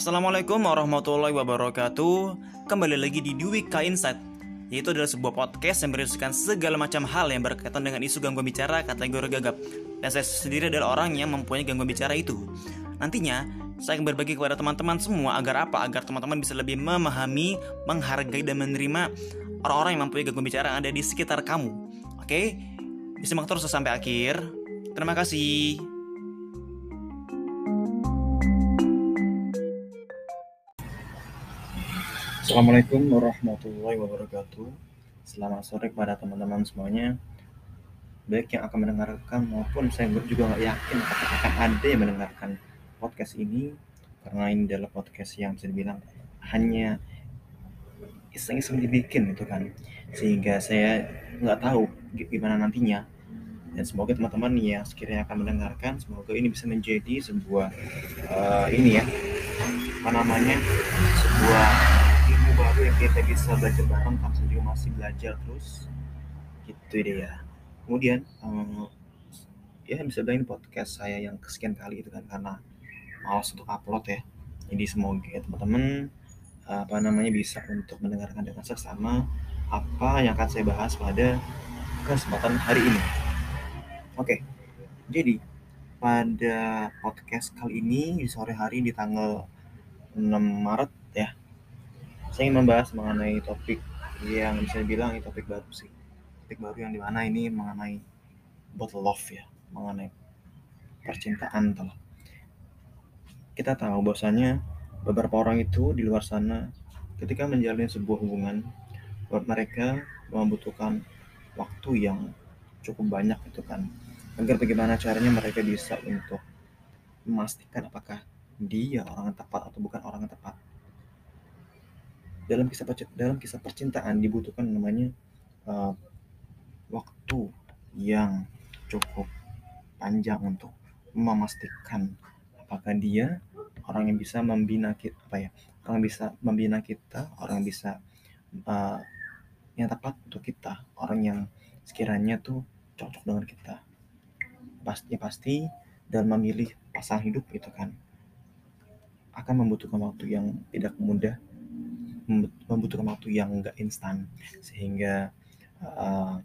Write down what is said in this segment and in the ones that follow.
Assalamualaikum warahmatullahi wabarakatuh. Kembali lagi di Dwika Insight Yaitu adalah sebuah podcast yang berisikan segala macam hal yang berkaitan dengan isu gangguan bicara kategori gagap. Dan saya sendiri adalah orang yang mempunyai gangguan bicara itu. Nantinya, saya akan berbagi kepada teman-teman semua agar apa? Agar teman-teman bisa lebih memahami, menghargai, dan menerima orang-orang yang mempunyai gangguan bicara yang ada di sekitar kamu. Oke? Disimak terus sampai akhir. Terima kasih Assalamualaikum warahmatullahi wabarakatuh. Selamat sore kepada teman-teman semuanya. Baik yang akan mendengarkan maupun saya juga nggak yakin apakah ada yang mendengarkan podcast ini Karena ini adalah podcast yang bisa dibilang hanya iseng-iseng dibikin itu kan. Sehingga saya nggak tahu gimana nantinya. Dan semoga teman-teman yang sekiranya akan mendengarkan semoga ini bisa menjadi sebuah uh, ini ya apa namanya sebuah baru yang kita bisa belajar bareng tapi juga masih belajar terus. Gitu deh ya. Kemudian um, ya bisa bilang ini podcast saya yang kesekian kali itu kan karena malas untuk upload ya. Jadi semoga ya, teman-teman apa namanya bisa untuk mendengarkan dengan seksama apa yang akan saya bahas pada kesempatan hari ini. Oke jadi pada podcast kali ini di sore hari di tanggal 6 Maret ya saya ingin membahas mengenai topik yang bisa dibilang ini topik baru sih. Topik baru yang di mana ini mengenai about love ya mengenai percintaan telah. Kita tahu bahwasanya beberapa orang itu di luar sana ketika menjalani sebuah hubungan buat mereka membutuhkan waktu yang cukup banyak itu kan agar bagaimana caranya mereka bisa untuk memastikan apakah dia orang yang tepat atau bukan orang yang tepat dalam kisah dalam kisah percintaan dibutuhkan namanya uh, waktu yang cukup panjang untuk memastikan apakah dia orang yang bisa membina kita apa ya orang yang bisa membina kita orang yang bisa uh, yang tepat untuk kita orang yang sekiranya tuh cocok dengan kita. Pasti pasti dan memilih pasangan hidup itu kan akan membutuhkan waktu yang tidak mudah membutuhkan waktu yang enggak instan. Sehingga uh,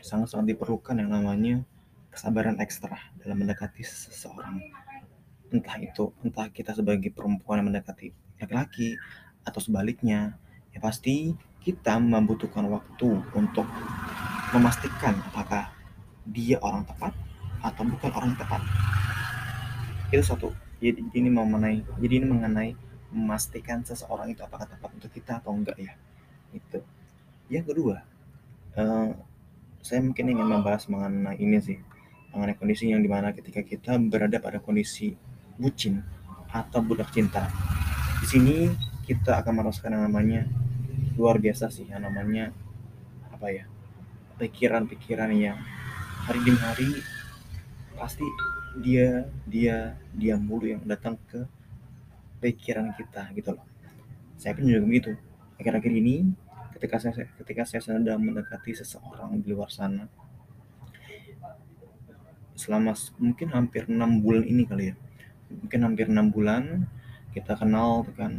sangat-sangat diperlukan yang namanya kesabaran ekstra dalam mendekati seseorang. Entah itu entah kita sebagai perempuan yang mendekati laki-laki atau sebaliknya ya pasti kita membutuhkan waktu untuk memastikan apakah dia orang tepat atau bukan orang tepat. Itu satu. Jadi ini mengenai jadi ini mengenai memastikan seseorang itu apakah tepat untuk kita atau enggak ya. Itu. Yang kedua uh, saya mungkin ingin membahas mengenai ini sih mengenai kondisi yang di mana ketika kita berada pada kondisi bucin atau budak cinta. Di sini kita akan merasakan yang namanya luar biasa sih yang namanya apa ya pikiran-pikiran yang hari demi hari pasti dia dia dia mulu yang datang ke pikiran kita gitu loh. Saya pun juga begitu. Akhir-akhir ini ketika saya ketika saya sedang mendekati seseorang di luar sana selama mungkin hampir enam bulan ini kali ya mungkin hampir enam bulan kita kenal tuh kan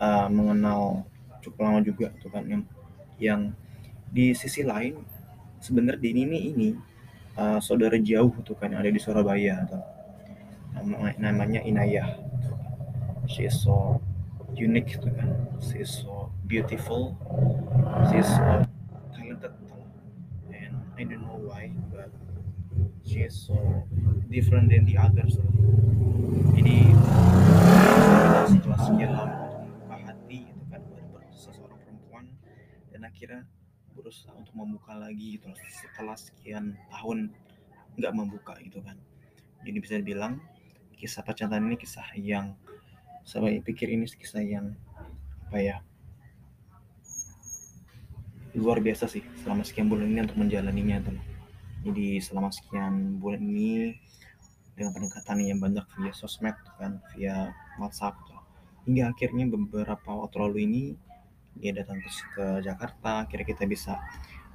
uh, mengenal cukup lama juga tuh kan yang yang di sisi lain sebenarnya di ini ini uh, saudara jauh tuh kan yang ada di Surabaya atau namanya Inayah she is so unique gitu kan. She is so beautiful. She is so talented. And I don't know why but she is so different than the others. Jadi setelah sekian lama untuk membuka hati gitu kan pada seseorang perempuan. Dan akhirnya berusaha untuk membuka lagi gitu setelah sekian tahun nggak membuka gitu kan. Jadi bisa dibilang kisah percintaan ini kisah yang saya pikir ini kisah yang apa ya luar biasa sih selama sekian bulan ini untuk menjalaninya teman jadi selama sekian bulan ini dengan pendekatan yang banyak via sosmed kan via WhatsApp tuh. hingga akhirnya beberapa waktu lalu ini dia datang ke Jakarta akhirnya kita bisa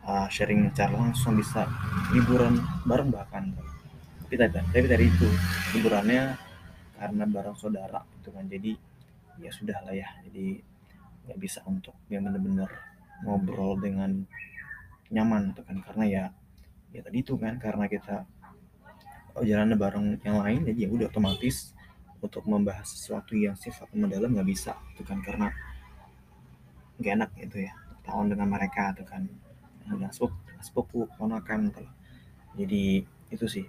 uh, sharing secara langsung bisa liburan bareng bahkan tapi tadi tapi dari itu liburannya karena bareng saudara gitu kan. Jadi ya sudah lah ya. Jadi nggak bisa untuk yang benar-benar ngobrol dengan nyaman gitu kan. Karena ya ya tadi itu kan karena kita jalan bareng yang lain jadi ya udah otomatis untuk membahas sesuatu yang sifatnya mendalam nggak bisa itu kan. Karena nggak enak gitu ya tahun dengan mereka itu kan. Dengan sepupu, sepupu ponakan gitu jadi itu sih.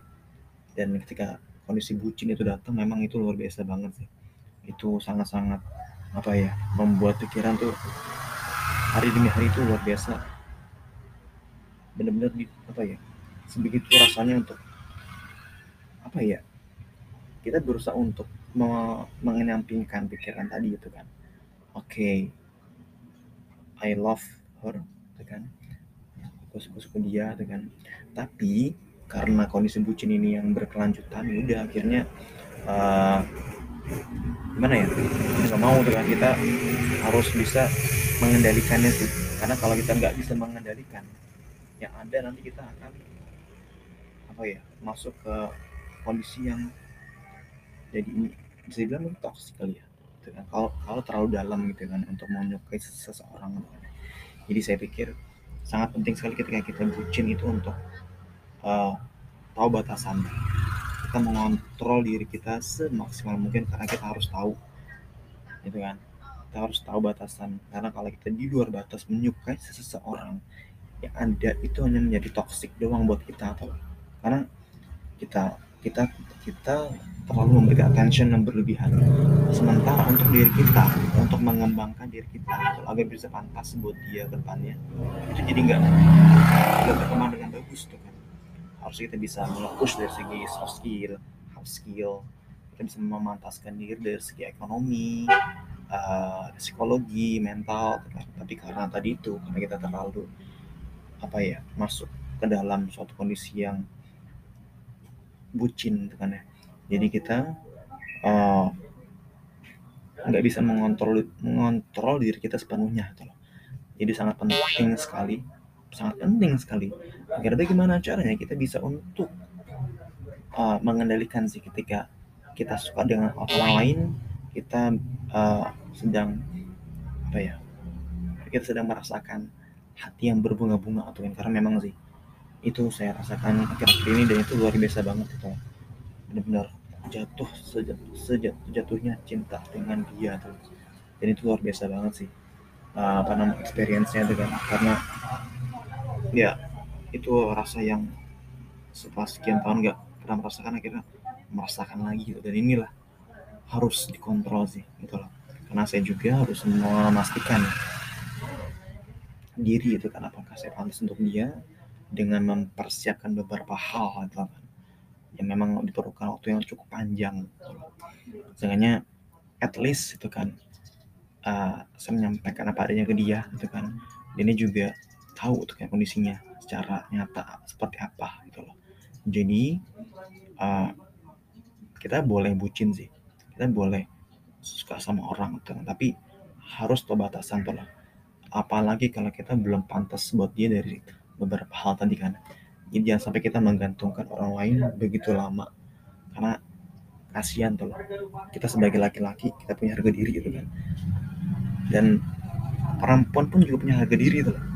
Dan ketika kondisi bucin itu datang memang itu luar biasa banget sih. Itu sangat-sangat apa ya membuat pikiran tuh hari demi hari itu luar biasa. Benar-benar di apa ya sebegitu rasanya untuk apa ya kita berusaha untuk mengenyampingkan pikiran tadi itu kan. Oke okay, I love her itu kan. Aku suka-suka dia itu kan. Tapi karena kondisi bucin ini yang berkelanjutan ya udah akhirnya uh, gimana ya? Nggak mau tuh kita harus bisa mengendalikannya sih. Karena kalau kita nggak bisa mengendalikan yang ada nanti kita akan apa ya masuk ke kondisi yang jadi bisa dibilang toksik kali ya. Gitu kan. Kalau kalau terlalu dalam gitu kan untuk menyukai seseorang. Jadi saya pikir sangat penting sekali ketika kita bucin itu untuk uh, tahu batasan kita mengontrol diri kita semaksimal mungkin karena kita harus tahu gitu kan? Kita harus tahu batasan karena kalau kita di luar batas menyukai seseorang yang ada itu hanya menjadi toksik doang buat kita atau karena kita kita kita terlalu memberikan attention yang berlebihan. Sementara untuk diri kita untuk mengembangkan diri kita untuk agar bisa pantas buat dia depannya itu jadi nggak nggak dengan bagus tuh kan harus kita bisa melepush dari segi soft skill hard skill. Kita bisa memantaskan diri dari segi ekonomi uh, psikologi mental tapi karena tadi itu karena kita terlalu apa ya masuk ke dalam suatu kondisi yang bucin gitu kan ya. Jadi kita uh, nggak bisa mengontrol mengontrol diri kita sepenuhnya gitu jadi sangat penting sekali sangat penting sekali agar bagaimana caranya kita bisa untuk uh, mengendalikan sih ketika kita suka dengan orang lain kita uh, sedang apa ya kita sedang merasakan hati yang berbunga-bunga atau yang karena memang sih itu saya rasakan akhir-akhir ini dan itu luar biasa banget itu benar-benar jatuh sejatuh, sejatuh jatuhnya cinta dengan dia tuh. Dan itu luar biasa banget sih uh, apa nama experience-nya dengan karena ya itu rasa yang setelah sekian tahun nggak pernah merasakan akhirnya merasakan lagi gitu. Dan inilah harus dikontrol sih gitu loh. Karena saya juga harus memastikan diri itu kan apakah saya pantas untuk dia dengan mempersiapkan beberapa hal gitu kan. Yang memang diperlukan waktu yang cukup panjang sehingga at least itu kan uh, saya menyampaikan apa adanya ke dia gitu kan. Ini juga tahu tuh kayak kondisinya secara nyata seperti apa gitu loh. Jadi uh, kita boleh bucin sih. Kita boleh suka sama orang gitu tapi harus tahu batasan tuh lah apalagi kalau kita belum pantas buat dia dari beberapa hal tadi kan. Jadi jangan sampai kita menggantungkan orang lain begitu lama. Karena kasihan tuh loh. Kita sebagai laki-laki kita punya harga diri gitu kan. Dan perempuan pun juga punya harga diri tuh loh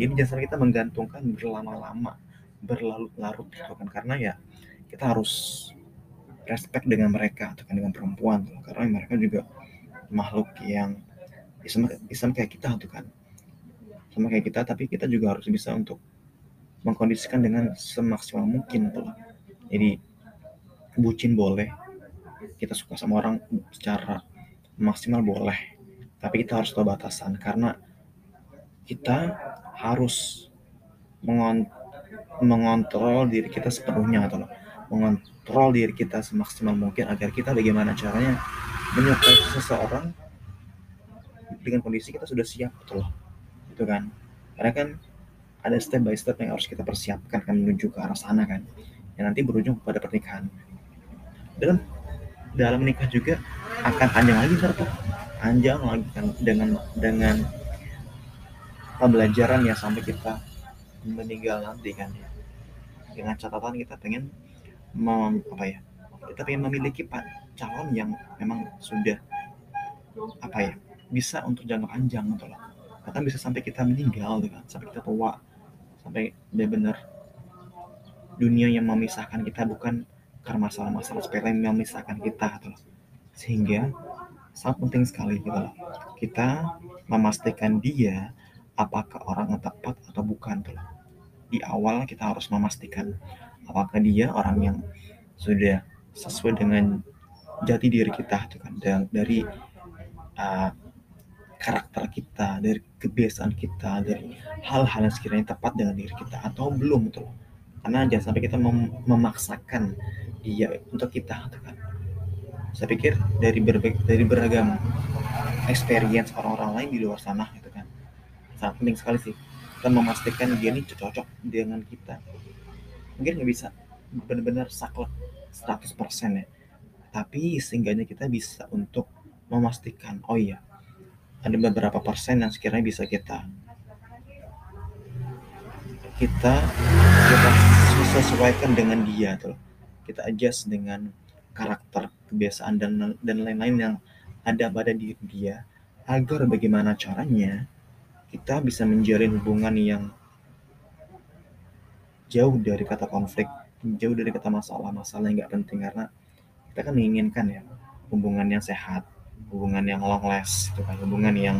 jadi jangan kita menggantungkan berlama-lama berlarut-larut gitu kan. Karena ya kita harus respect dengan mereka atau kan dengan perempuan tuh karena mereka juga makhluk yang sama, sama kayak kita tuh kan. Sama kayak kita tapi kita juga harus bisa untuk mengkondisikan dengan semaksimal mungkin tuh jadi bucin boleh kita suka sama orang secara maksimal boleh. Tapi kita harus tahu batasan karena kita harus mengon mengontrol diri kita sepenuhnya atau mengontrol diri kita semaksimal mungkin agar kita bagaimana caranya menyukai seseorang dengan kondisi kita sudah siap betul itu kan? Karena kan ada step by step yang harus kita persiapkan kan menuju ke arah sana kan. Yang nanti berujung pada pernikahan. Dan dalam menikah juga akan panjang lagi ntar panjang lagi kan dengan dengan pembelajaran ya sampai kita meninggal nanti kan ya. Dengan catatan kita pengen mem, apa ya kita pengen memiliki calon yang memang sudah apa ya bisa untuk jangka panjang gitu loh. Bahkan bisa sampai kita meninggal gitu kan sampai kita tua sampai benar-benar dunia yang memisahkan kita bukan karena masalah-masalah sepele yang memisahkan kita gitu loh. Sehingga sangat penting sekali gitu loh kita memastikan dia apakah orang yang tepat atau bukan tuh loh di awal kita harus memastikan apakah dia orang yang sudah sesuai dengan jati diri kita tuh kan dan dari uh, karakter kita, dari kebiasaan kita, dari hal-hal yang sekiranya tepat dengan diri kita atau belum tuh. Karena jangan sampai kita mem memaksakan dia untuk kita tuh kan. Saya pikir dari berbagai dari beragam experience orang-orang lain di luar sana gitu kan. Sangat penting sekali sih kita memastikan dia ini cocok dengan kita. Mungkin nggak bisa benar-benar saklek 100% ya. Tapi seenggaknya kita bisa untuk memastikan, oh iya, ada beberapa persen yang sekiranya bisa kita kita kita sesuaikan dengan dia tuh kita adjust dengan karakter kebiasaan dan dan lain-lain yang ada pada diri dia agar bagaimana caranya kita bisa menjalin hubungan yang jauh dari kata konflik jauh dari kata masalah-masalah yang nggak penting karena kita kan menginginkan ya hubungan yang sehat hubungan yang long last gitu kan. Hubungan yang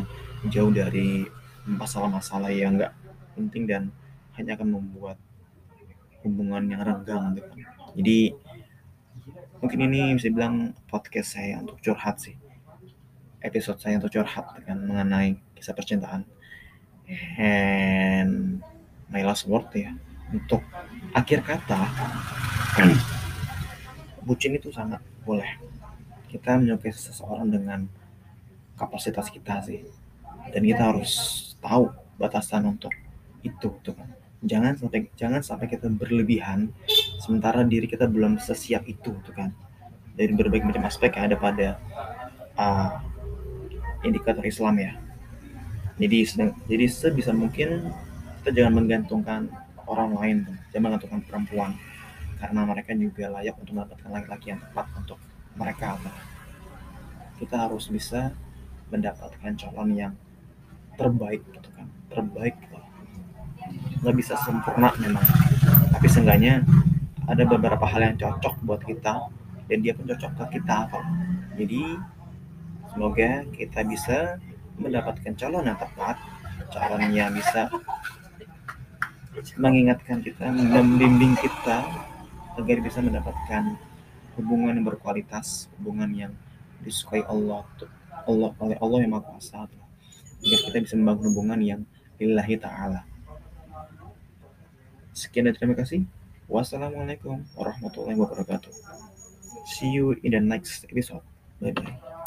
jauh dari masalah-masalah yang nggak penting dan hanya akan membuat hubungan yang renggang gitu kan. Jadi mungkin ini bisa bilang podcast saya untuk curhat sih. Episode saya untuk curhat dengan mengenai kisah percintaan and my last word ya untuk akhir kata bucin itu sangat boleh. Kita menyukai seseorang dengan kapasitas kita sih. Dan kita harus tahu batasan untuk itu tuh kan. Jangan sampai jangan sampai kita berlebihan sementara diri kita belum sesiap itu tuh kan. Dari berbagai macam aspek yang ada pada uh, indikator Islam ya jadi jadi sebisa mungkin kita jangan menggantungkan orang lain jangan menggantungkan perempuan. Karena mereka juga layak untuk mendapatkan laki-laki yang tepat untuk mereka kita harus bisa mendapatkan calon yang terbaik gitu kan. Terbaik gitu. nggak bisa sempurna memang. Tapi seenggaknya ada beberapa hal yang cocok buat kita dan dia pun cocok ke kita jadi semoga kita bisa mendapatkan calon yang tepat calon yang bisa mengingatkan kita membimbing kita agar bisa mendapatkan hubungan yang berkualitas, hubungan yang disukai Allah, Allah oleh Allah yang Maha Kuasa, agar kita bisa membangun hubungan yang lillahi ta'ala. Sekian dan terima kasih. Wassalamualaikum warahmatullahi wabarakatuh. See you in the next episode. Bye bye.